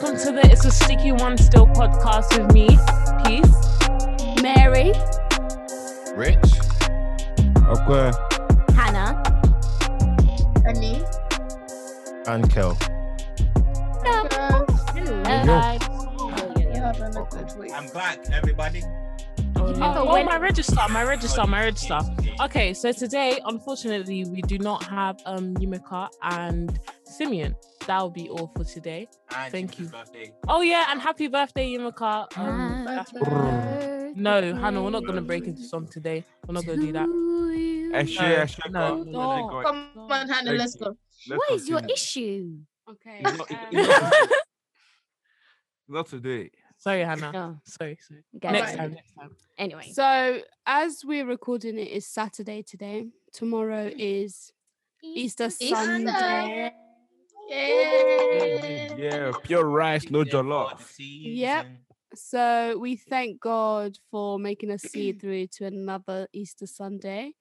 welcome to the It's a Sticky One Still podcast with me, Peace. Mary, Rich. Okay. Hannah, Annie. And Kel. hello. Guys. You have a. I'm back, everybody. Oh. Oh, Oh, my register, my register, my register. Okay, so today, unfortunately, we do not have um Yumika and Simeon. That will be all for today. And Thank you. birthday. Oh yeah, and happy birthday, Yumika. Um, that's- Happy no, Hannah, we're not gonna break into song today. We're not gonna do that. to you. No, Eshe, no, no. Go. Come on, Hannah, let's go. Let's What is your continue. issue? Okay. It's not- um, it's not- Not today. sorry, Hannah. Oh, Sorry, sorry. get Next it. time, next time. Anyway, So, as we're recording it, is Saturday today. Tomorrow is Easter Sunday. Yay! Yeah, pure rice, no Yeah, for jollof. Yep. So, we thank God for making us see through to another Easter Sunday.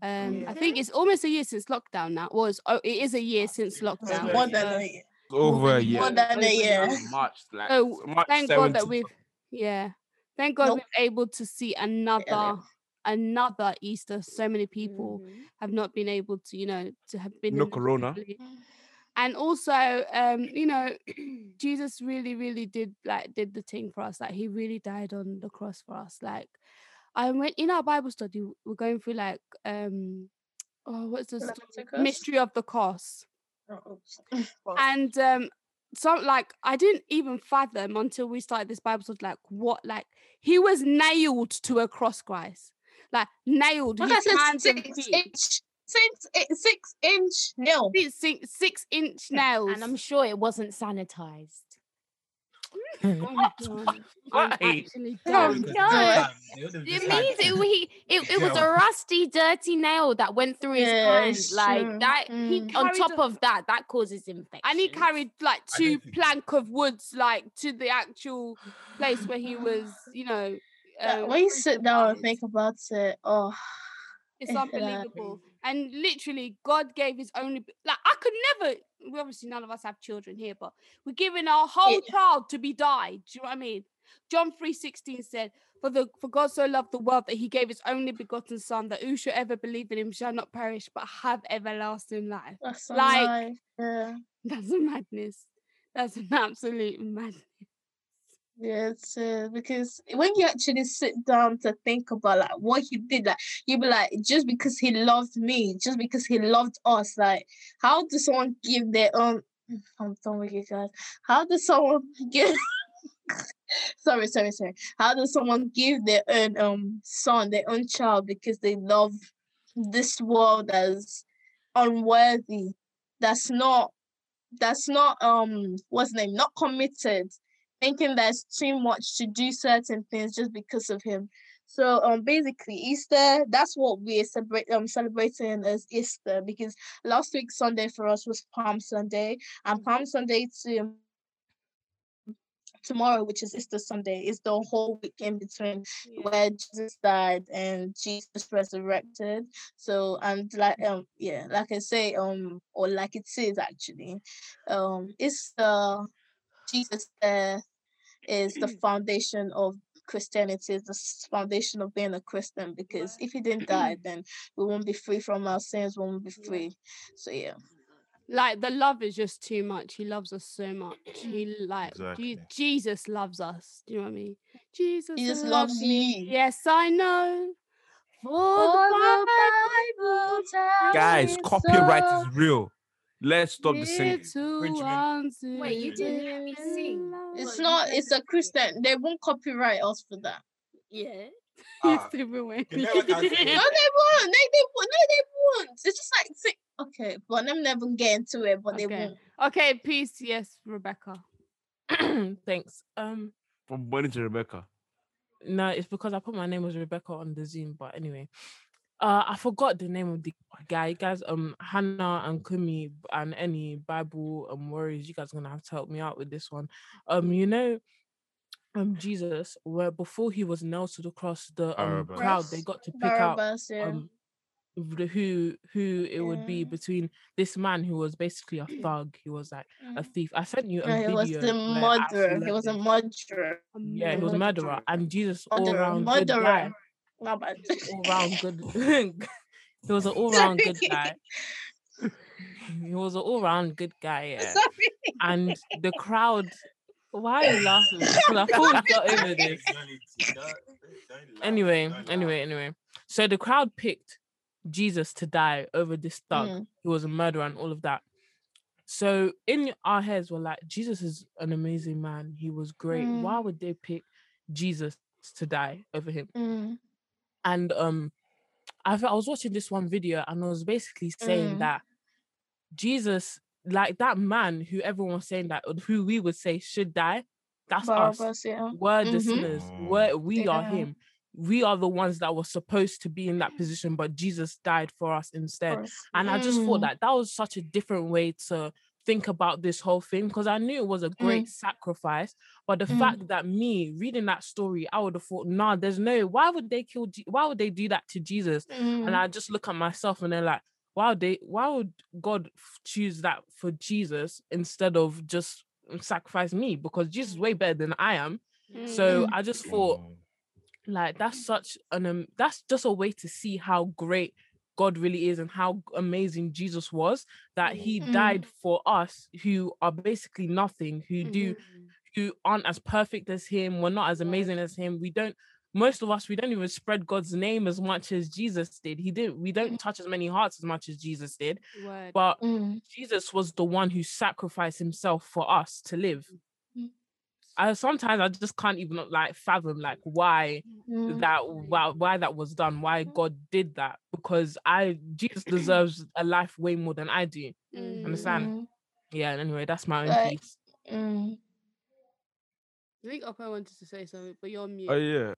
Um, I think it's almost a year since lockdown now. Well, it's, oh, it is a year since lockdown. More than a year. It's over a year. More than a year. March, like, So, March thank God that we've, yeah, thank God Nope. we're able to see another another Easter. So many people have not been able to, you know, to have been No in corona. family. And also, um, you know, Jesus really, really did like did the thing for us. Like he really died on the cross for us. Like I went in our Bible study, we're going through like um oh what's the mystery of the cross. Oh. And um so like I didn't even fathom until we started this Bible study, like what like he was nailed to a cross, guys. Like nailed What his hands and feet. Inch, six, six inch nail. Six, six, six inch nails. and I'm sure it wasn't sanitized. Oh God. I'm actually Oh, No, It would've it just means it, he, it, it was a rusty, dirty nail that went through his Yeah, hand. it's Like true. that. He Mm. On top a- of that, that causes infection. and he carried like two plank of woods like to the actual place where he was you know uh, when you sit down and think about it, oh, it's Yeah. unbelievable and literally god gave his only like i could never we obviously none of us have children here but we're giving our whole Yeah. child to be died do you know what i mean john 3.16 said for the for god so loved the world that he gave his only begotten son that who shall ever believe in him shall not perish but have everlasting life that's so Like- nice. Yeah, that's a madness that's an absolute madness it's uh, because when you actually sit down to think about like what he did, like you be like, just because he loved me, just because he loved us, like how does someone give their own? I'm done with you guys. How does someone give? sorry, sorry, sorry. How does someone give their own um son, their own child, because they love this world as unworthy? That's not. That's not um. What's name? Not committed thinking there's too much to do certain things just because of him. So um basically Easter, that's what we're celebrate um celebrating as Easter because last week Sunday for us was Palm Sunday and Palm Sunday to tomorrow, which is Easter Sunday, is the whole week in between where Jesus died and Jesus resurrected. So and like um yeah, like I say, um or like it says actually, um it's the Jesus death is the mm. foundation of Christianity, is the foundation of being a Christian. Because if he didn't die, mm. then we won't be free from our sins, we won't be free. So yeah. like the love is just too much. He loves us so much. He like Je- Exactly. Jesus loves us. Do you know what I mean? Jesus, Jesus loves loves me. me. Yes, I know. For For the the Bible tells Guys, copyright so. is real. Let's stop the singing. little Infringement. ones Wait, you didn't hear me sing? It's not. It's a Christian. They won't copyright us for that. Yeah. Yes, Ah, they will. you never can say No, they won't. They, they won't. No, they won't. It's just like see- okay, but I'm never get into it. But they won't. Okay, peace. Yes, Rebecca. Thanks. Um, From Bonnie to Rebecca. no, it's because I put my name as Rebecca on the Zoom. But anyway, uh, I forgot the name of the guy. You guys, um, Hannah and Kumi and any Bible um worries, you guys are gonna have to help me out with this one. Um, you know, um, Jesus, where before he was nailed to the cross, the um crowd they got to pick out Barabbas, yeah. um the- who who it would be between this man who was basically a thug. He was like a Mm. thief. I sent you a No, he was video. the murderer. He was a murderer. yeah, he was a murderer, and Jesus all Murderer. round good guy, Murderer. My bad. all round good. he was an all round good guy. He was an all round good guy. Yeah. Sorry. and the crowd. Why are you laughing? Because I thought we got over this. Anyway, anyway, anyway. So the crowd picked Jesus to die over this thug. Mm. He was a murderer and all of that. So in our heads, we're like, Jesus is an amazing man. He was great. Mm. Why would they pick Jesus to die over him? Mm. And um, I, I was watching this one video and I was basically saying Mm. that Jesus, like that man who everyone was saying that, who we would say should die, that's us. Barabbas, yeah. We're the Mhm. sinners. Mm. We're, we are him. We are the ones that were supposed to be in that position, but Jesus died for us instead. course. And I just thought Mm. that that was such a different way to think about this whole thing because I knew it was a great sacrifice. But the Mm. fact that me reading that story, I would have thought, nah, there's no, why would they kill, Je- why would they do that to Jesus? Mm. And I just look at myself and they're like, why would they, why would God choose that for Jesus instead of just sacrifice me? Because Jesus is way better than I am. So Mm. I just thought, like that's such an um, that's just a way to see how great God really is and how amazing Jesus was that he Mm. died for us who are basically nothing who do Mm-hmm. who aren't as perfect as him we're not as amazing as him we don't most of us we don't even spread God's name as much as Jesus did he didn't we don't touch as many hearts as much as Jesus did Word. but Mm. Jesus was the one who sacrificed himself for us to live Mm. I sometimes I just can't even like fathom like why Mm. that why, why that was done why god did that because i jesus deserves a life way more than i do understand Mm. yeah anyway that's my own Like- piece Mm. I think Oppo wanted to say something, but you're on mute. Oh yeah,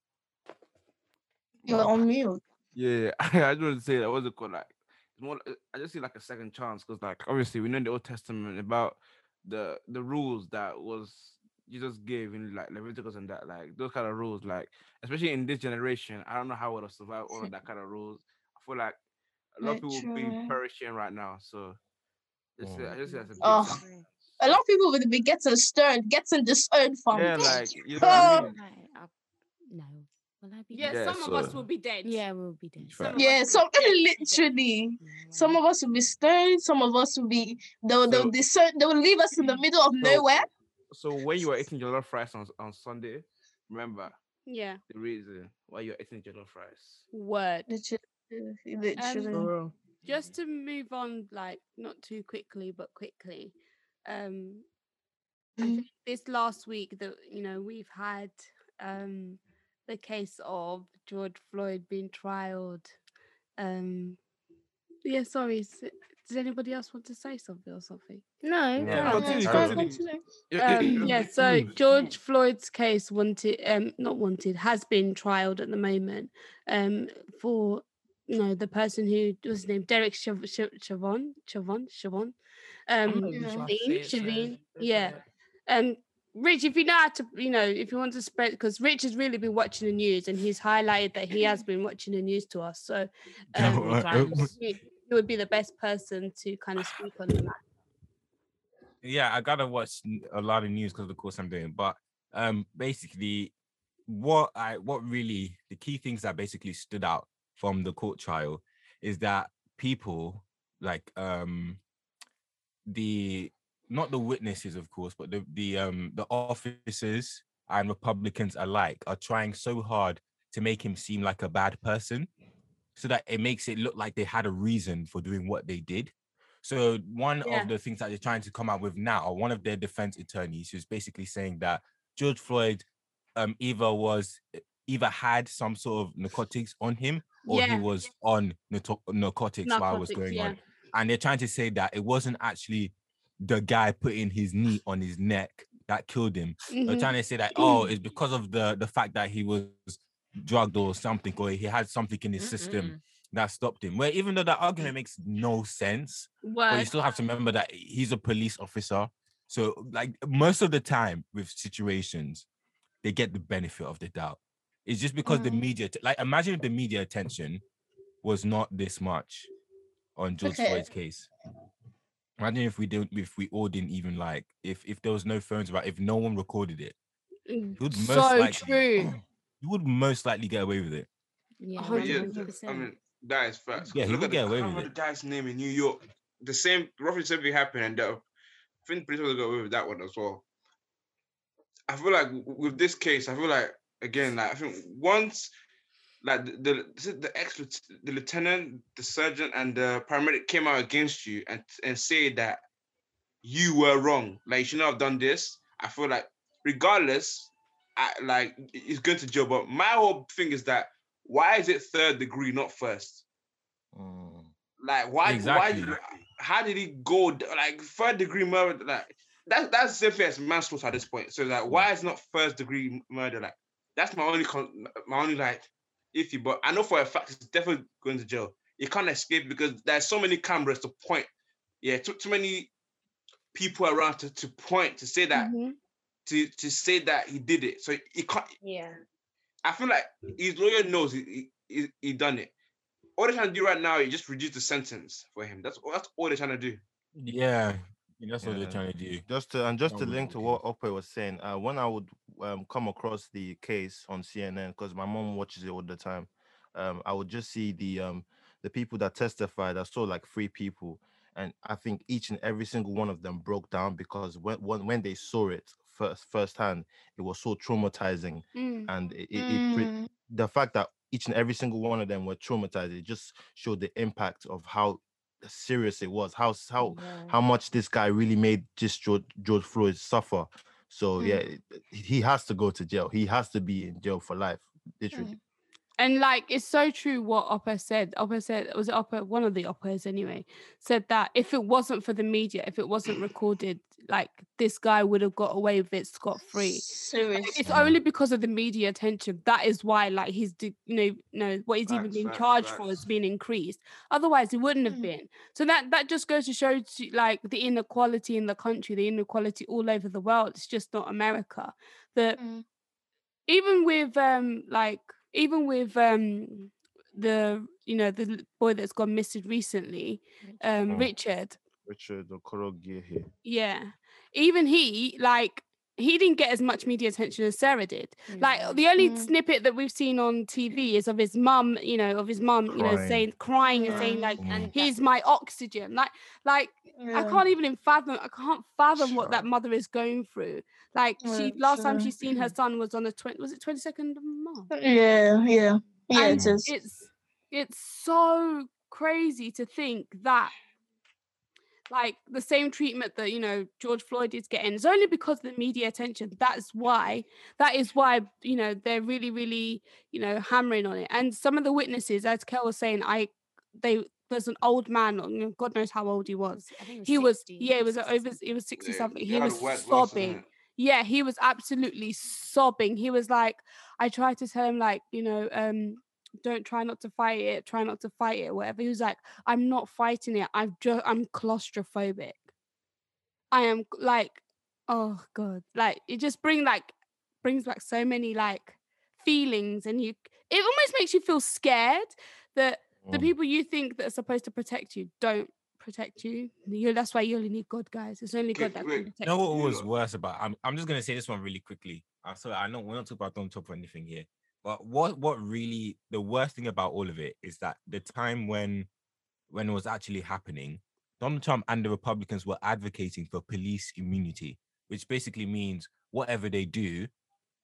You're on mute. yeah. I just wanted to say that. What's it good Like, it's more. like- I just see like a second chance because, like, obviously we know in the Old Testament about the the rules that was Jesus gave in like Leviticus and that, like those kind of rules. Like, especially in this generation, I don't know how would have survived all of that kind of rules. I feel like a lot of people would be perishing right now. So, just, oh, I just see it as a big Oh, second. A lot of people would be getting stoned, getting disowned from. Yeah, like you know what I Oh. mean. Right, I'll- no. Will I be? Yeah, Yeah, some of us will be dead. Yeah, we'll be dead. Some yeah, us some dead. literally. Yeah, Some of us will be stoned. Some of us will be. They'll they'll So- disown. They will leave us in the middle of So- nowhere. So when you were eating jollof fries on, on Sunday, remember Yeah. the reason why you're eating jollof fries. What? Literally. Literally. Um, Just to move on, like not too quickly, but quickly. Um, I Mm. think this last week that you know we've had um the case of George Floyd being trialed. Um, yeah, sorry. S- Does anybody else want to say something or something? No, Yeah, go continue, ahead. continue. Um, yeah, so George Floyd's case wanted, um, not wanted, has been trialed at the moment, um, for you know the person who was named Derek Chav- Chav- Chavon, Chavon, Chavon, um, not even sure how to Shaveen, say it, so Shaveen, don't say yeah. it. um, Rich, if you know how to, you know, if you want to spread, because Rich has really been watching the news and he's highlighted that he has been watching the news to us, so um, Several times. He would be the best person to kind of speak on that. yeah, I gotta watch a lot of news because of the course I'm doing. But um, basically, what I what really the key things that basically stood out from the court trial is that people like um the not the witnesses, of course, but the the um the officers and Republicans alike are trying so hard to make him seem like a bad person, so that it makes it look like they had a reason for doing what they did. So one Yeah. of the things that they're trying to come out with now, one of their defense attorneys, who's basically saying that George Floyd um either was either had some sort of narcotics on him or Yeah. he was on narco- narcotics while it was going yeah. on. And they're trying to say that it wasn't actually the guy putting his knee on his neck that killed him. They're Mhm. trying to say that oh, it's because of the the fact that he was drugged or something, or he had something in his system Mm-mm. that stopped him. Where even though that argument makes no sense, but you still have to remember that he's a police officer. So, like most of the time with situations, they get the benefit of the doubt. It's just because the Mm. media, like imagine if the media attention was not this much on George Okay. Floyd's case. Imagine if we didn't, if we all didn't even like, if if there was no phones about, if no one recorded it, Mm, he would most So likely, true. You would most likely get away with it. Yeah, oh, hundred yeah, I mean, that is facts. Yeah, he Look would at the- get I away with it. the guy's name in New York. The same, roughly the same thing happened, and the, I think police would got away with that one as well. I feel like with this case, I feel like again, like I think once, like the the, the ex the lieutenant, the surgeon, and the paramedic came out against you and and say that you were wrong, like you should not have done this. I feel like regardless, I, like he's going to jail. But my whole thing is that why is it third degree, not first? Mm. Like why? Exactly. Why? How did he go like third degree murder? Like that's that's the same thing as manslaughter at this point. So like, why is not first degree murder? Like that's my only con- my only like iffy. But I know for a fact it's definitely going to jail. You can't escape because there's so many cameras to point. Yeah, too, too many people around to, to point to say that Mhm. To to say that he did it. So he can't. Yeah. I feel like his lawyer knows he he, he, he done it. All they're trying to do right now is just reduce the sentence for him. That's that's all they're trying to do. Yeah, that's what they're trying to do. Just to, and just to link to what Ope was saying, uh, when I would um, come across the case on CNN, because my mom watches it all the time, um, I would just see the um, the people that testified. I saw like three people, and I think each and every single one of them broke down because when when, when they saw it first firsthand, it was so traumatizing, Mm. and it, it, it Mm. the fact that each and every single one of them were traumatized, it just showed the impact of how serious it was, how how Yeah. how much this guy really made just George, George Floyd suffer. So yeah, Mm. it- he has to go to jail. He has to be in jail for life, literally. And like it's so true what Oppa said. Oppa said was it Oppa one of the Oppas anyway said that if it wasn't for the media, if it wasn't recorded, like this guy would have got away with it scot free. Seriously. It's only because of the media attention. That is why like he's you know, you know what he's even Facts, being facts, charged for has been increased. Otherwise, it wouldn't have Mm. been. So that that just goes to show to, like the inequality in the country, the inequality all over the world. It's just not America. That Mm. even with um like even with um the you know the boy that's gone missing recently um Mm. richard Richard Okorogheye here. yeah even he like he didn't get as much media attention as sarah did like the only Mm. snippet that we've seen on tv is of his mum you know of his mum you know saying crying and saying like Mm. and he's my oxygen like like I can't even fathom. I can't fathom what that mother is going through. Like she Yeah, last time sure. she seen her son was on the twenty. Was it twenty second of March? Yeah, yeah. Yeah, and it is. it's it's so crazy to think that like the same treatment that you know George Floyd is getting is only because of the media attention. That's why that is why you know they're really really you know hammering on it. And some of the witnesses, as Kel was saying, I they there's an old man, God knows how old he was. I think it He was 60, yeah, it was 60 over He was sixty Yeah, something. he He was white sobbing innit? yeah he was absolutely sobbing he was like i tried to tell him like you know um don't try not to fight it try not to fight it whatever he was like i'm not fighting it i've just i'm claustrophobic i am like oh god like it just bring like brings back so many like feelings and you it almost makes you feel scared that the Mm. people you think that are supposed to protect you don't protect you you that's why you only need god guys it's only god that can protect You know what was worse about? I'm I'm just gonna say this one really quickly. I'm sorry, I know we're not talking about Donald Trump or anything here, but what what really the worst thing about all of it is that the time when when it was actually happening, Donald Trump and the Republicans were advocating for police immunity, which basically means whatever they do,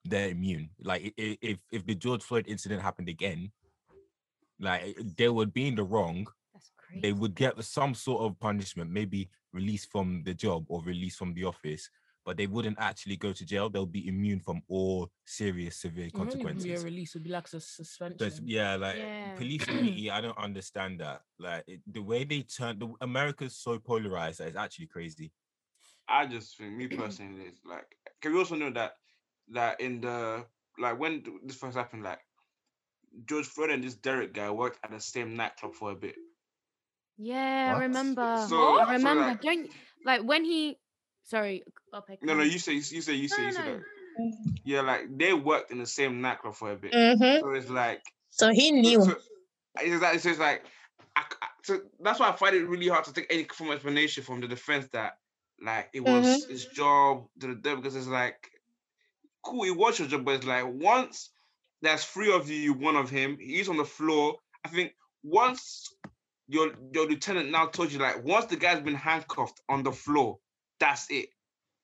they're immune. Like if if the George Floyd incident happened again, like they would be in the wrong, That's crazy. they would get some sort of punishment, maybe released from the job or released from the office, but they wouldn't actually go to jail. They'll be immune from all serious, severe It won't even be a consequences. release. It'll be like a So it's- suspension. yeah, like Yeah. police immunity, I don't understand that. Like it, the way they turn, the America's so polarized that it's actually crazy. I just think, me personally, is like, can we also know that, that in the like when this first happened, like George Floyd and this Derek guy worked at the same nightclub for a bit. Yeah, I remember. So- so I remember. like- Don't like when he. Sorry, Ope, No, no, you say, you say, you say, No, you say no, that. Yeah, like they worked in the same nightclub for a bit. Mm-hmm. So it's like So he knew. so- it's like, so it's like I, c- I- so that's why I find it really hard to take any form of explanation from the defense that like it was his job to the devil because it's like cool, it was your job, but it's like once there's three of you, you one of him, he's on the floor. I think once your your lieutenant now told you like once the guy's been handcuffed on the floor, that's it.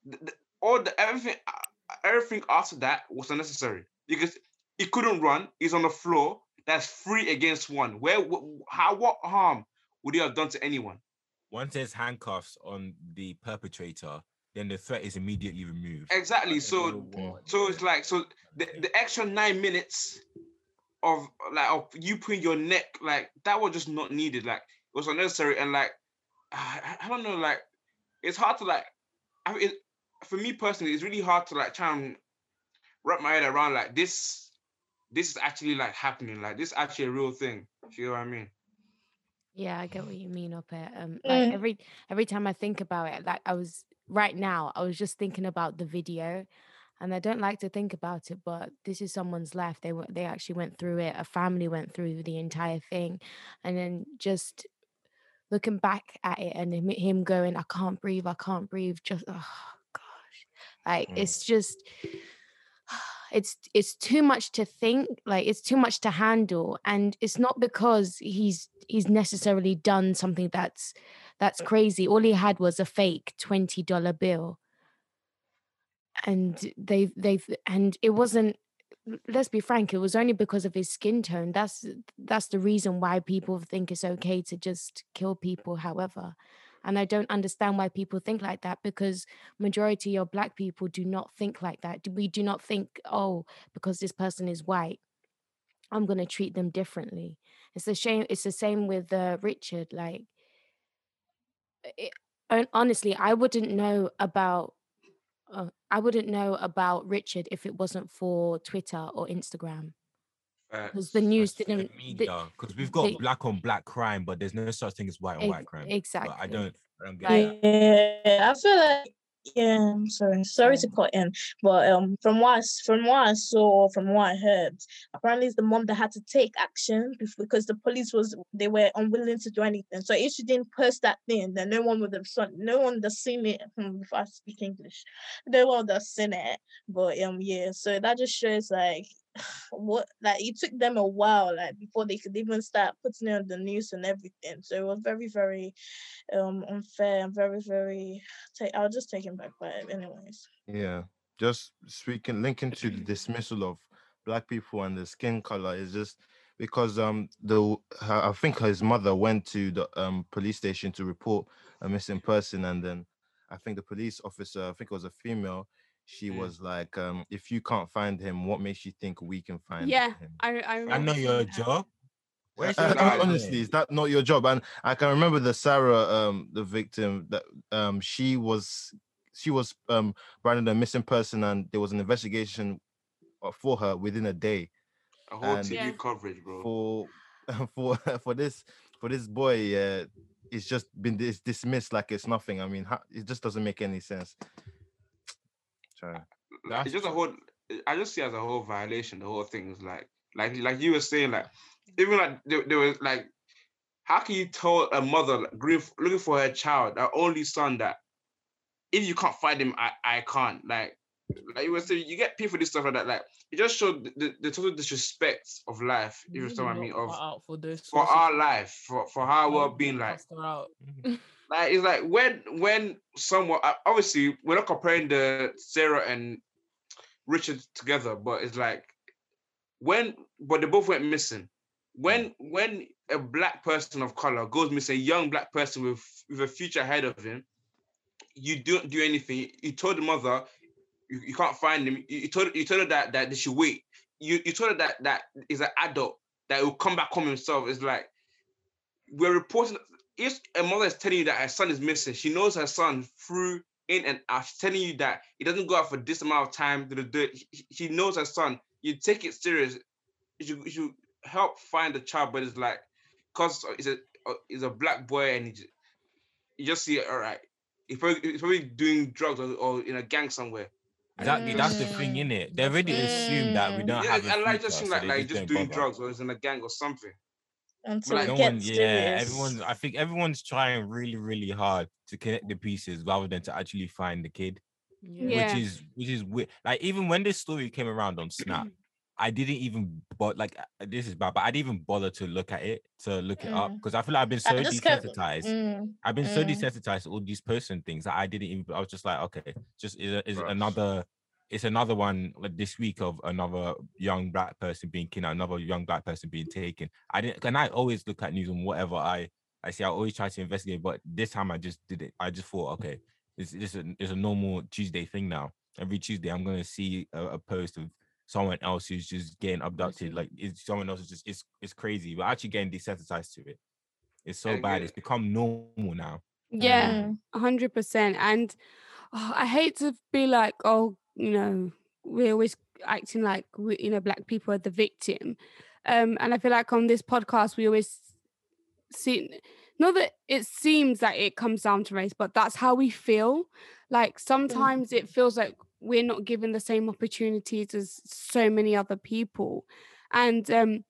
The- the- all the everything uh, everything after that was unnecessary because he couldn't run. He's on the floor. That's three against one. Where wh- how what harm would he have done to anyone? Once there's handcuffs on the perpetrator, then the threat is immediately removed. Exactly. So so it's like so the, the extra nine minutes of like of you putting your neck like that was just not needed. Like it was unnecessary and like I, I- I don't know like it's hard to like I mean it, for me personally it's really hard to like try and wrap my head around like this this is actually like happening like this is actually a real thing. If you know what I mean? Yeah, I get what you mean up it. Um, like Mm. every every time I think about it, like I was right now, I was just thinking about the video, and I don't like to think about it, but this is someone's life. They were they actually went through it. A family went through the entire thing, and then just looking back at it and him, going, "I can't breathe, I can't breathe." Just oh gosh, like Mm. it's just it's it's too much to think like it's too much to handle and it's not because he's he's necessarily done something that's that's crazy all he had was a fake $20 bill and they they've and it wasn't let's be frank it was only because of his skin tone. That's that's the reason why people think it's okay to just kill people however. And i don't understand why people think like that because majority of black people do not think like that. We do not think oh because this person is white i'm going to treat them differently. It's a shame it's the same with uh, richard like it, honestly i wouldn't know about uh, i wouldn't know about richard if it wasn't for twitter or instagram because the news didn't media because we've got they- black on black crime, but there's no such thing as white on Ex- white crime. But exactly I don't, I don't get Like- that. Yeah, I feel like yeah. I'm sorry, sorry to cut in, but um, from what I, from what I saw, from what I heard, apparently it's the mom that had to take action because the police was they were unwilling to do anything. So if she didn't post that thing, then no one would have seen, no one would have seen it. Hmm, If I speak English, no one would have seen it. But um, yeah. So that just shows like what like it took them a while like before they could even start putting it on the news and everything. So it was very very um unfair and very very take I'll just take him back by it anyways. Yeah, just speaking, linking to the dismissal of black people and the skin color is just because um the her, I think his mother went to the um police station to report a missing person, and then I think the police officer, I think it was a female, she Mm. was like, um, if you can't find him, what makes you think we can find Yeah, him? I I, I know your job. Where's Uh, your uh, job? honestly, is that not your job? And I can remember the Sarah, um, the victim that um she was she was um branded a missing person, and there was an investigation uh, for her within a day. A whole And- TV Yeah. coverage, bro. For for for this for this boy, uh, it's just been dis- dismissed like it's nothing. I mean, how, it just doesn't make any sense. Sorry. like, That's it's just a whole I just see it as a whole violation. The whole thing is like like like you were saying, like even like there, there was like how can you tell a mother like, grief looking for her child, her only son that if you can't find him, I, I can't. Like like you were saying, you get people this stuff like that. Like it just showed the, the, the total disrespect of life, if you Really understand what I mean, of out for those for our life, for, for how try we're and being like cast her out. like it's like when when someone uh, obviously we're not comparing the Sarah and Richard together, but it's like when but they both went missing. When when a black person of color goes missing, a young black person with with a future ahead of him, you don't do anything. You told the mother you, you can't find him. You, you told you told her that that they should wait. You you told her that that is an adult that will come back home himself. It's like we're reporting if a mother is telling you that her son is missing, she knows her son through in and out. She's telling you that he doesn't go out for this amount of time. She- knows her son. You take it serious. You you help find the child, but it's like, cause it's a it's a black boy and you just see it. All right, he's probably, he's probably doing drugs or, or in a gang somewhere. Exactly, mm. that's the thing, in it. They already assume that we don't Yeah, have a and like just seem so like they like just just doing bother. drugs or he's in a gang or something. until like, no gets one, yeah, serious. everyone's. I think everyone's trying really, really hard to connect the pieces rather than to actually find the kid, Yeah. which is which is weird. Like even when this story came around on Snap, I didn't even but like uh, this is bad, but I didn't even bother to look at it to look it up Mm. because I feel like I've been so I just kept- desensitized. Mm, I've been so Mm. desensitized to all these person things that I didn't even. I was just like, okay, just is, is Bruh. another. It's another one like this week of another young black person being kidnapped, another young black person being taken. I didn't, and I always look at news and whatever I I see. I always try to investigate, but this time I just did it. I just thought, okay, this this is a, it's a normal Tuesday thing now. Every Tuesday, I'm gonna see a, a post of someone else who's just getting abducted. Like it's someone else is just it's it's crazy. We're actually getting desensitized to it. It's so bad. get It's become normal now. Yeah. mm. A hundred percent. And oh, I hate to be like, oh, you know, we're always acting like we, you know, black people are the victim. Um, and I feel like on this podcast we always see not that it seems that it comes down to race, but that's how we feel. Like sometimes it feels like we're not given the same opportunities as so many other people. And um,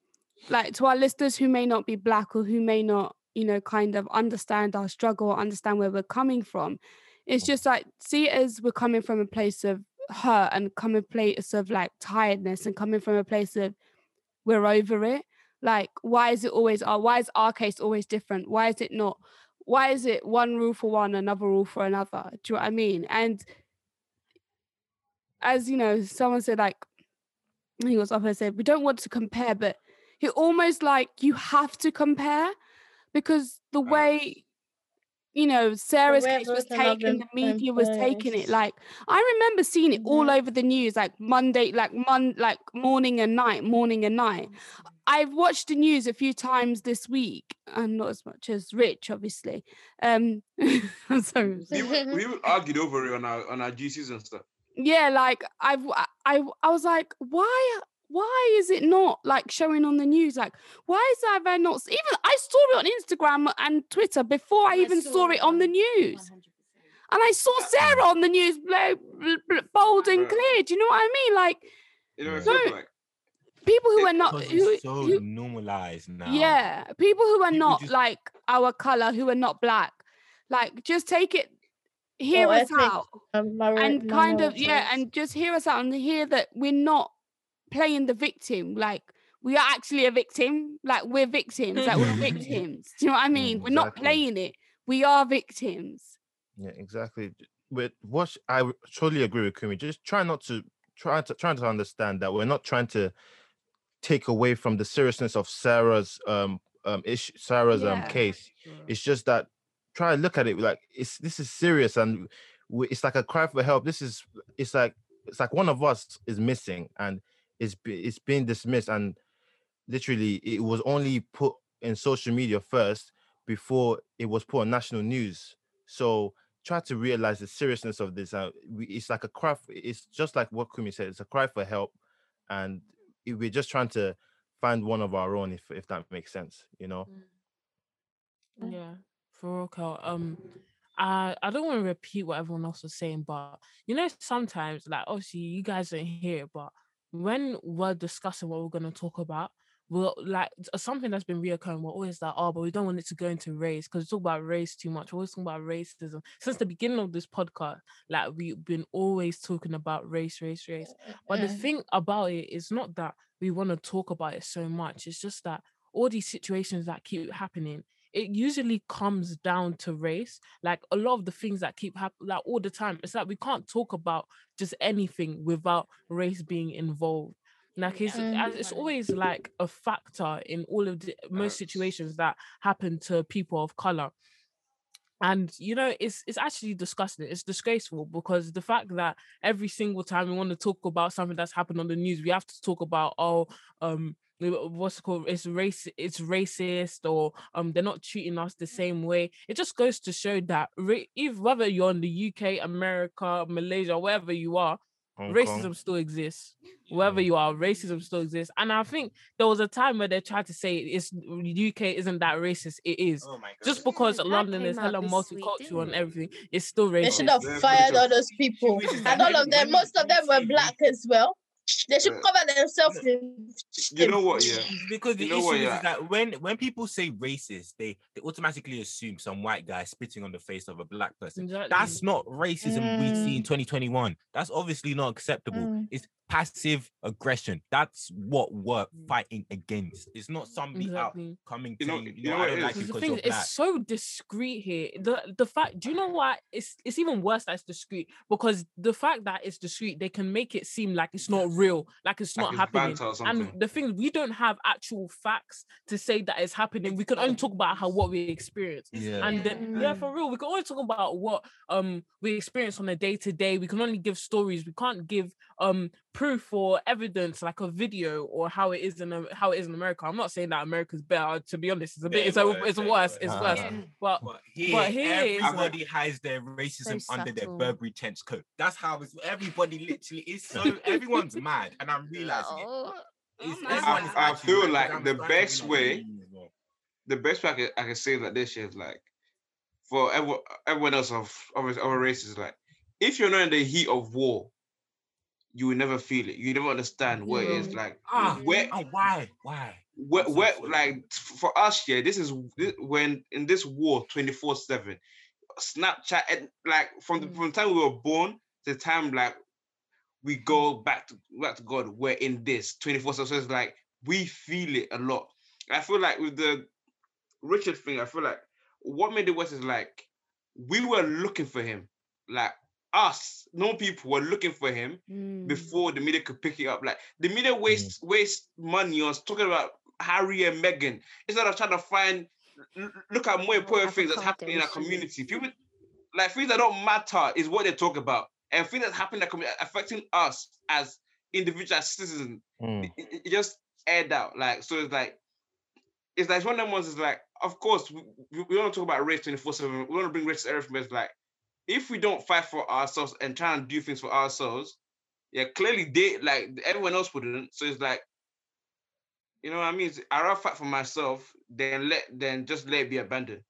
like to our listeners who may not be black or who may not you know kind of understand our struggle or understand where we're coming from it's just like see it as we're coming from a place of hurt and coming place of like tiredness and coming from a place of we're over it. Like why is it always our why is our case always different? Why is it not why is it one rule for one another rule for another? Do you know what i mean? And as you know someone said like I think it was up there said we don't want to compare but it almost like you have to compare because the Facts. way you know Sarah's case was taken, the media was taking it like I remember seeing it all over the news like Monday like mon like morning and night morning and night. I've watched the news a few times this week and not as much as Rich obviously. Um so We would, we would argued over it on our on our GCs and stuff. Yeah like i've I, I i was like why why is it not like showing on the news? Like why is that I not even i saw it on instagram and twitter before i even saw it on the news. and i saw sarah on the news blo- bl- bl- bold and clear. Do you know what i mean? Like You know, it Yeah. feels So- like people who are not Because who, so who normalized now. yeah people who are People not just- like our color who are not black like just take it hear Or us ethnic out. Um, mari- and kind of yeah and just hear us out and hear that we're not playing the victim. Like we are actually a victim. Like we're victims. Like we're victims. Do you know what i mean? Mm, we're not playing it. We are victims. Yeah, exactly. With what i totally agree with Kumi. Just try not to try to trying to understand that we're not trying to take away from the seriousness of Sarah's um um issue, Sarah's um Yeah. case. It's just that try to look at it like it's this is serious and we, it's like a cry for help. This is it's like it's like one of us is missing and it's be- it's being dismissed and literally it was only put in social media first before it was put on national news. So try to realize the seriousness of this. Uh, we, it's like a cry. For, it's just like what Kumi said. It's a cry for help, and it- we're just trying to find one of our own, if if that makes sense. You know. Yeah, for real, Um, I I don't want to repeat what everyone else was saying, but you know, sometimes like obviously you guys don't hear it, but when we're discussing what we're gonna talk about, we're like uh, something that's been reoccurring. We're always like, oh, but we don't want it to go into race because we talk about race too much. We're always talking about racism since the beginning of this podcast. Like we've been always talking about race, race, uh, race. Uh, but the thing about it is not that we want to talk about it so much. It's just that all these situations that keep happening, it usually comes down to race. Like a lot of the things that keep happening, like all the time, it's like we can't talk about just anything without race being involved. Like it's as it's always like a factor in all of the most situations that happen to people of color and you know it's it's actually disgusting it's disgraceful because the fact that every single time we want to talk about something that's happened on the news we have to talk about oh um what's it called it's race it's racist or um they're not treating us the same way. It just goes to show that ra- if whether you're in the uk america malaysia wherever you are Hong racism Kong. still exists. Wherever Mm. you are racism still exists. And i think there was a time where they tried to say it's uk isn't that racist it is. Oh my just because that London is came hella this week, multicultural and everything, it's still racist They should have fired all those people. And all of them, most of them were black as well. They should Uh, cover themselves in You know what? Yeah. because the You know issue what, is, yeah. is that when when people say racist, they they automatically assume some white guy spitting on the face of a black person. Exactly. That's not racism we see in Mm. 2021. That's obviously not acceptable. Mm. It's passive aggression. That's what we're Mm. fighting against. It's not somebody exactly. out coming You know- you you know, know I what don't it like you Because the thing you're is, black. it's so discreet here. The the fact, do you know why it's it's even worse that it's discreet? Because the fact that it's discreet, they can make it seem like it's not real, like it's Like not it's happening. banter. And the thing we don't have actual facts to say that it's happening. We can only talk about how what we experience. Yeah. And then, yeah, for real, we can only talk about what um we experience on a day to day. We can only give stories. We can't give um proof or evidence like a video or how it is in Am- how it is in America. I'm not saying that America's better. To be honest, it's a bit. It's a, it's worse. It's Uh, worse. Yeah. But But here, but here it's like- everybody has their racism under their. Burberry trench coat. That's how it's. Everybody literally is so. Everyone's mad, and I'm realizing it. Oh, It's, my everyone God. is I feel mad 'cause like the best way- well. the best way I can, I can say that this is like for everyone, everyone else of of other races, like if you're not in the heat of war, you will never feel it. You never understand what it is like. Ah, Where oh, why? Why? where, so where like for us, yeah, this is this, when in this war 24 7, Snapchat, and like from the, from the time we were born to the time like we go back to back to God, we're in this 24 7. So it's like we feel it a lot. I feel like with the Richard thing, I feel like what made it worse is like we were looking for him, like us, no people were looking for him mm. before the media could pick it up. Like the media waste waste money on talking about Harry and Meghan instead of trying to find look at more important things that's happening in our avocados. community. People like things that don't matter is what they talk about, and things that happen that commu- affecting us as individual as citizens. Mm. It, it- it just aired out. Like so, it's like it's like one of them ones. Is like, of course, we, we, we want to talk about race twenty four seven. We want to bring race to everything. But it's like if we don't fight for ourselves and try and do things for ourselves, yeah, clearly they like everyone else wouldn't. So it's like, you know what I mean? It's- I rather fight for myself than let than just let it be abandoned.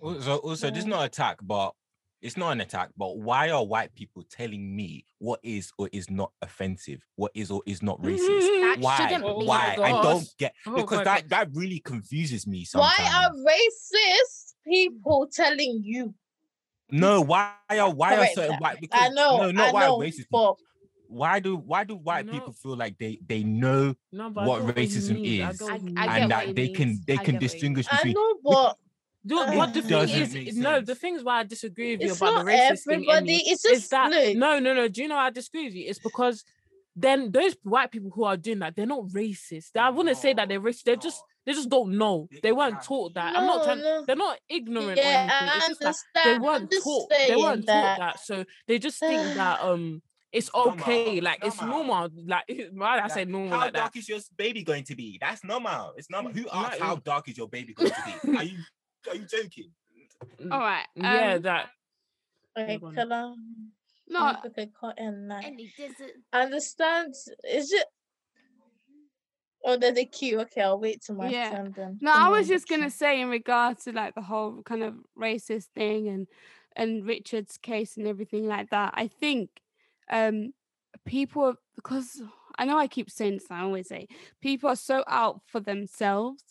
Also, also, this is not attack, but it's not an attack. But why are white people telling me what is or is not offensive, what is or is not racist? That Why? shouldn't be. Why? I don't get Oh because my that that really confuses me. Sometimes. Why are racist people telling you? No? Why are why are certain white? Because, I know, No, not I why know, racist. but Why do why do white know- people feel like they they know No, what get racism means. I is, get I- I and that he they can they I can get what he distinguish I between? know, but Dude, Uh, but the thing doesn't is, no, the things why I disagree with you about not the racist everybody. Emmy, It's is just that look. no, no, no. Do you know I disagree with you? It's because then those white people who are doing that, they're not racist. I wouldn't say that they're racist. They're just they just don't know. They They weren't taught that. I'm not trying. no. They're not ignorant Yeah, or anything. I It's just that understand. they weren't just taught. They weren't taught that. that, so they just think that um it's okay. it's Like it's normal. normal. Like why did I say Like, normal how like dark is your baby going to be? That's normal. It's normal. Who asked Like- how dark is your baby going to be? Are you are you joking? All right. yeah, um, that. Okay, Hold on. can I? No, okay, cut in like And he doesn't. understand. Is it? Oh, there's a queue. Okay, I'll wait till my Yeah. turn then. No, I was just gonna say in regards to like the whole kind of racist thing and and Richard's case and everything like that. I think um people because I know I keep saying this, I always say people are so out for themselves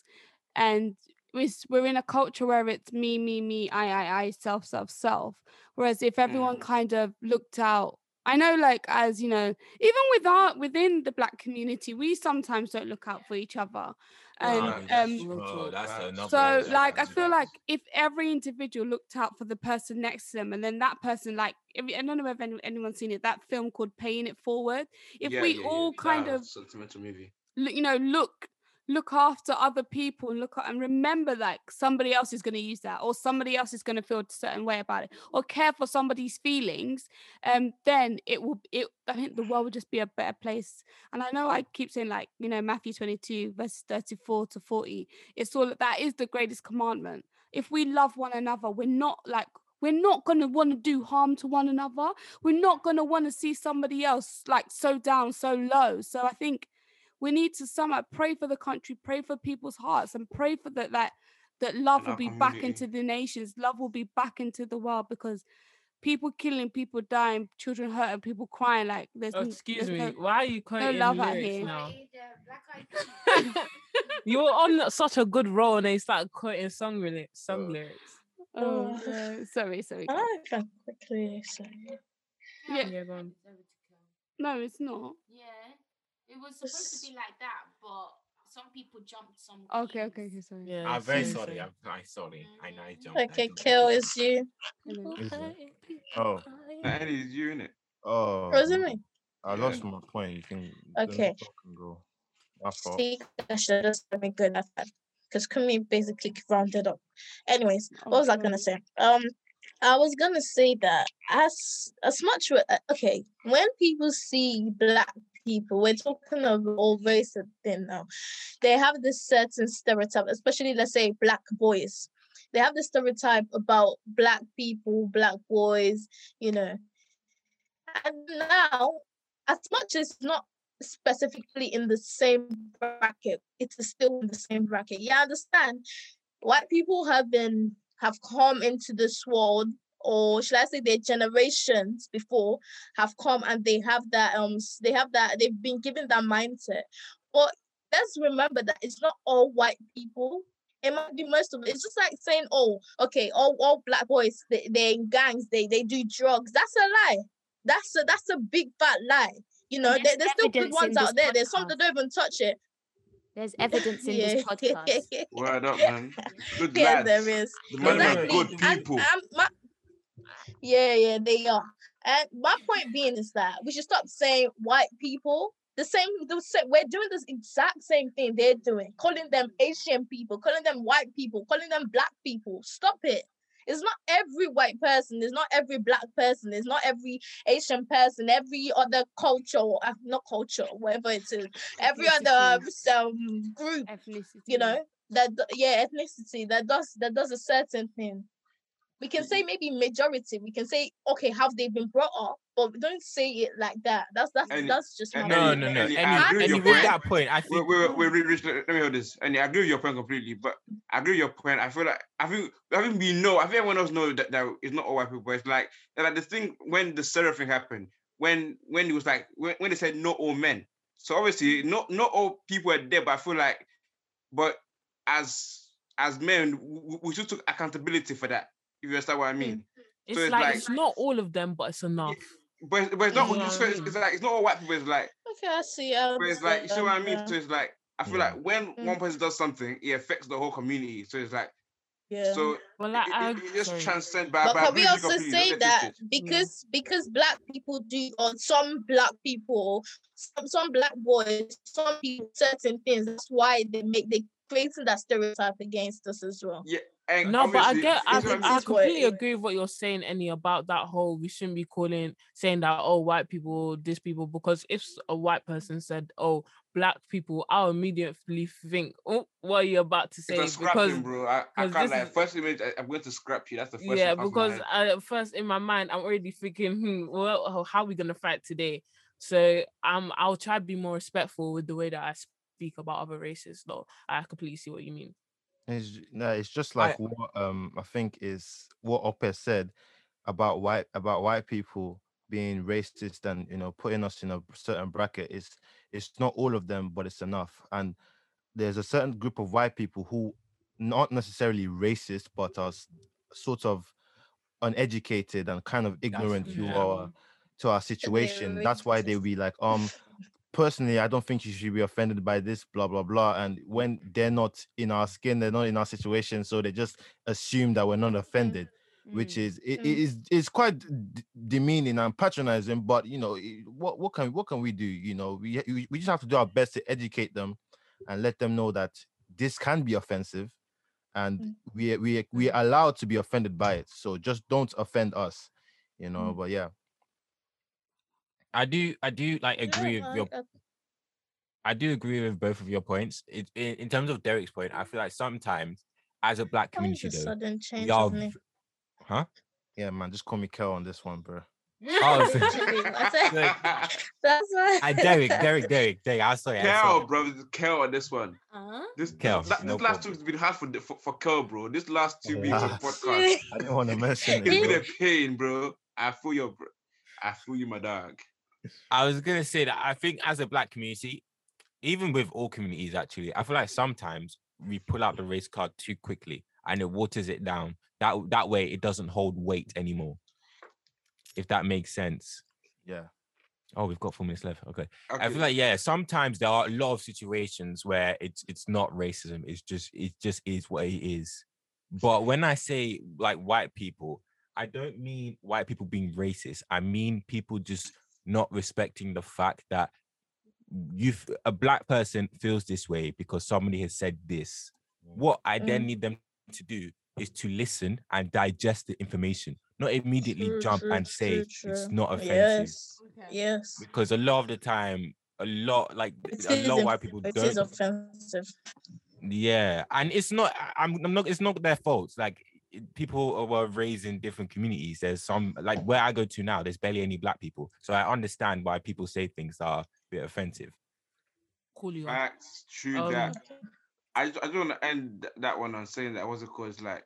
and we're, we're in a culture where it's me, me, me, I, I, I, self, self, self. Whereas if everyone Mhm. kind of looked out, I know, like as you know, even with our within the black community, we sometimes don't look out for each other, and um, that's- Real bro, that's so like I feel like if every individual looked out for the person next to them, and then that person like if, I don't know if any, anyone's seen it, that film called Paying It Forward. If Yeah, we yeah, yeah. all kind That of sentimental movie. you know, look look after other people and look at, and remember like somebody else is going to use that or somebody else is going to feel a certain way about it or care for somebody's feelings um then it will it i think the world would just be a better place. And i know i keep saying like you know matthew 22 verses 34 to 40 it's all that is the greatest commandment. If we love one another we're not like we're not going to want to do harm to one another. We're not going to want to see somebody else like so down so low. So i think we need to somehow pray for the country, pray for people's hearts, and pray for that that that love will our be back into the nations, love will be back into the world because people killing, people dying, children hurt, and people crying. Like there's Oh, excuse there's me. no- Why are you quoting love out here. now? you were on such a good roll and they started quoting song lyrics. Song Uh, lyrics. Oh, no, sorry, sorry. guys. I can quickly say. Yeah. Yeah. No, it's not. Yeah, it was supposed to be like that, but some people jumped some. Okay, okay, okay. Sorry. Yeah. I'm very same, sorry. I'm, I'm sorry. I know I jumped. Okay, jumped. kill is you. Hello. Is? Oh, That is you in it. oh. Was it me? I Yeah. lost my point. You can. Okay. Can go. My fault. See, I should have just let me good at that. Because Kumi basically rounded up. Anyways, what was I gonna say? Um, I was gonna say that as as much with, uh, okay, when people see black people, we're talking of all race and thing now. They have this certain stereotype, especially let's say black boys. They have this stereotype about black people, black boys, you know. And now, as much as not specifically in the same bracket, it is still in the same bracket. I understand. White people have been have come into this world, or should I say their generations before have come and they have that um they have that they've been given that mindset. But let's remember that it's not all white people. It might be most of it. It's just like saying, oh, okay, all, all black boys, they, they're in gangs, they they do drugs. That's a lie. That's a that's a big fat lie. You know, There's there, there's still good ones out this there. There's some that don't even touch it. There's evidence in this podcast. Word up, man. Good yeah, lads. there is. The man are Exactly. good And- and my- yeah, yeah, they are. And my point being is that we should stop saying white people. The same, the same, we're doing this exact same thing they're doing, calling them Asian people, calling them white people, calling them black people. Stop it. It's not every white person, it's not every black person, it's not every Asian person, every other culture, or uh, not culture, whatever it is, every other um, group Ethnicity. you know that yeah ethnicity that does that does a certain thing we can mm-hmm. say maybe majority we can say okay have they been brought up but we don't say it like that that's that's Any- that's just my any- No, no, no. Any- Any, I agree with any your with point. that point, I Wait, think. wait, wait, wait, Rich, let me hold this. And I agree with your point completely, but I agree with your point. I feel like I think I think we know, I think everyone else knows that, that it's not all white people. It's like that like the thing when the Sarah thing happened, when when it was like when, when they said not all men. So obviously not not all people are there, but I feel like but as as men, we, we should take accountability for that. If you understand what I mean. It's, it's like, like- it's not all of them, but it's enough. But it's- but it's not You know it's, it's, like it's not all white people, it's like okay i see I But it's like, you see what I mean? understand, So it's like, I feel Yeah. like when Mm. one person does something, it affects the whole community. So it's like, yeah, so Well, it, like, it, I, it just sorry. transcends. But, but but can we agree with you also say that twisted. because because black people do or some black people some, some black boys some people certain things that's why they make they creating that stereotype against us as well And No, but I get, I, you see what it I is what it completely agree with what you're saying, Annie, about that whole we shouldn't be calling saying that oh white people, this people, because if a white person said oh black people, I'll immediately think oh what are you about to say It's a because bro. I, I can't like is- first image. I, I'm going to scrap you. That's the first. yeah, thing that comes to my because. I, at first in my mind I'm already thinking hmm, well how, how are we gonna fight today? So um I'll try to be more respectful with the way that I speak about other races. Though I completely see what you mean. It's no, it's just I- like what um I think is what Ope said about white about white people being racist and you know putting us in a certain bracket. It's it's not all of them, but it's enough. And there's a certain group of white people who not necessarily racist, but are s- sort of uneducated and kind of ignorant to yeah. our to our situation. That's why they be like, um, personally, I don't think you should be offended by this, blah blah blah. And when they're not in our skin, they're not in our situation, so they just assume that we're not offended, which Mm. is it, Mm. it is it's quite demeaning and patronizing. But you know, what what can what can we do? You know, we we just have to do our best to educate them and let them know that this can be offensive, and Mm. we we we are allowed to be offended by it. So just don't offend us, you know. Mm. But yeah. I do, I do like agree Yeah, with your I- I- I do agree with both of your points. It, in, in terms of Derek's point, I feel like sometimes as a black community, though, sudden change we are, of v- huh? Yeah, man, just call me Kel on this one, bro. Oh, so- I said- Like, That's why. uh, Derek, Derek, Derek, Derek. I'm sorry. I'm Kel, sorry. bro, Kel on this one. Uh-huh. This Kel, that, no this last two has been hard for, for for Kel, bro. This last two weeks Yeah. of podcast, I didn't want to mention it's it. been a pain, bro. I feel your, br- I feel you, my dog. I was gonna say that I think as a black community, even with all communities actually, I feel like sometimes we pull out the race card too quickly and it waters it down. That that way it doesn't hold weight anymore. If that makes sense. Yeah. Oh, we've got four minutes left. Okay. I feel like yeah, sometimes there are a lot of situations where it's it's not racism. It's just it just is what it is. But when I say like white people, I don't mean white people being racist. I mean people just not respecting the fact that you a black person feels this way because somebody has said this. What I then Mm. need them to do is to listen and digest the information, not immediately True, jump true, and say true, it's not offensive Yes. Okay. Yes. because a lot of the time, a lot like It a is lot of white people It don't. is offensive. yeah, and it's not. I- I'm, I'm not. It's not their fault. Like it- people were raised in different communities. There's some like where I go to now. There's barely any black people, so I understand why people say things that are a bit offensive. Cool you. Facts, true Um, that. I just, I just want to end that one on saying that was it called? It's like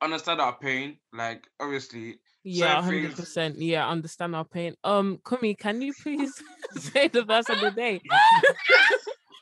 understand our pain. Like obviously, Yeah, certain hundred things- percent. Yeah, understand our pain. Um, Kumi, can you please say the verse of the day?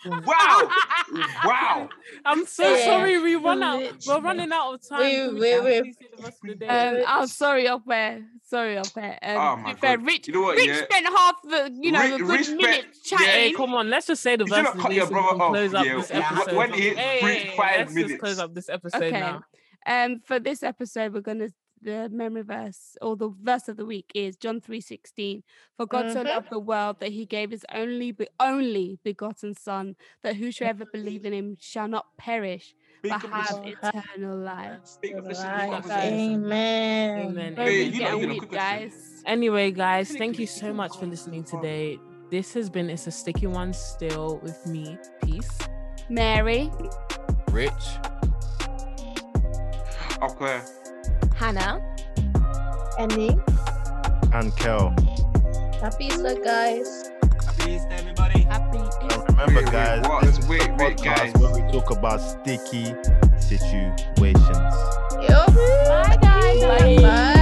wow, wow. I'm so Yeah, sorry. We run out. We're running out of time. Wait, Kumi, wait, wait. please say the verse of the day? Um, I'm sorry, up there. Sorry, up there. Um, Oh my God. Rich, You know what, Rich yeah? spent half the, you know, Ri- a good Rich spent- minute yeah. Chatting. come on, let's just say the You verse should of have the cut your brother off, close up yeah, this episode. when he hit Hey, five let's just close up this episode Okay. now. Um, for this episode, we're gonna the memory verse or the verse of the week is John three sixteen. For God so Mhm. loved the world that He gave His only be- only begotten Son, that whosoever believe in Him shall not perish Speak but have eternal life. Speak up this- Right. guys. Amen. Amen. Hey, you know- getting you know, weak, quick question. guys. Anyway, guys, thank you so much for listening today. This has been It's a Sticky One Still with me. Peace. Mary, Rich. Okay. Hannah, Annie, and Kel. Happy Easter, guys. Happy Easter, everybody. Happy Easter. And remember, wait, guys, wait, what? this is wait, wait, where we talk about sticky situations. Yep. Bye, guys. Bye. Bye. Bye.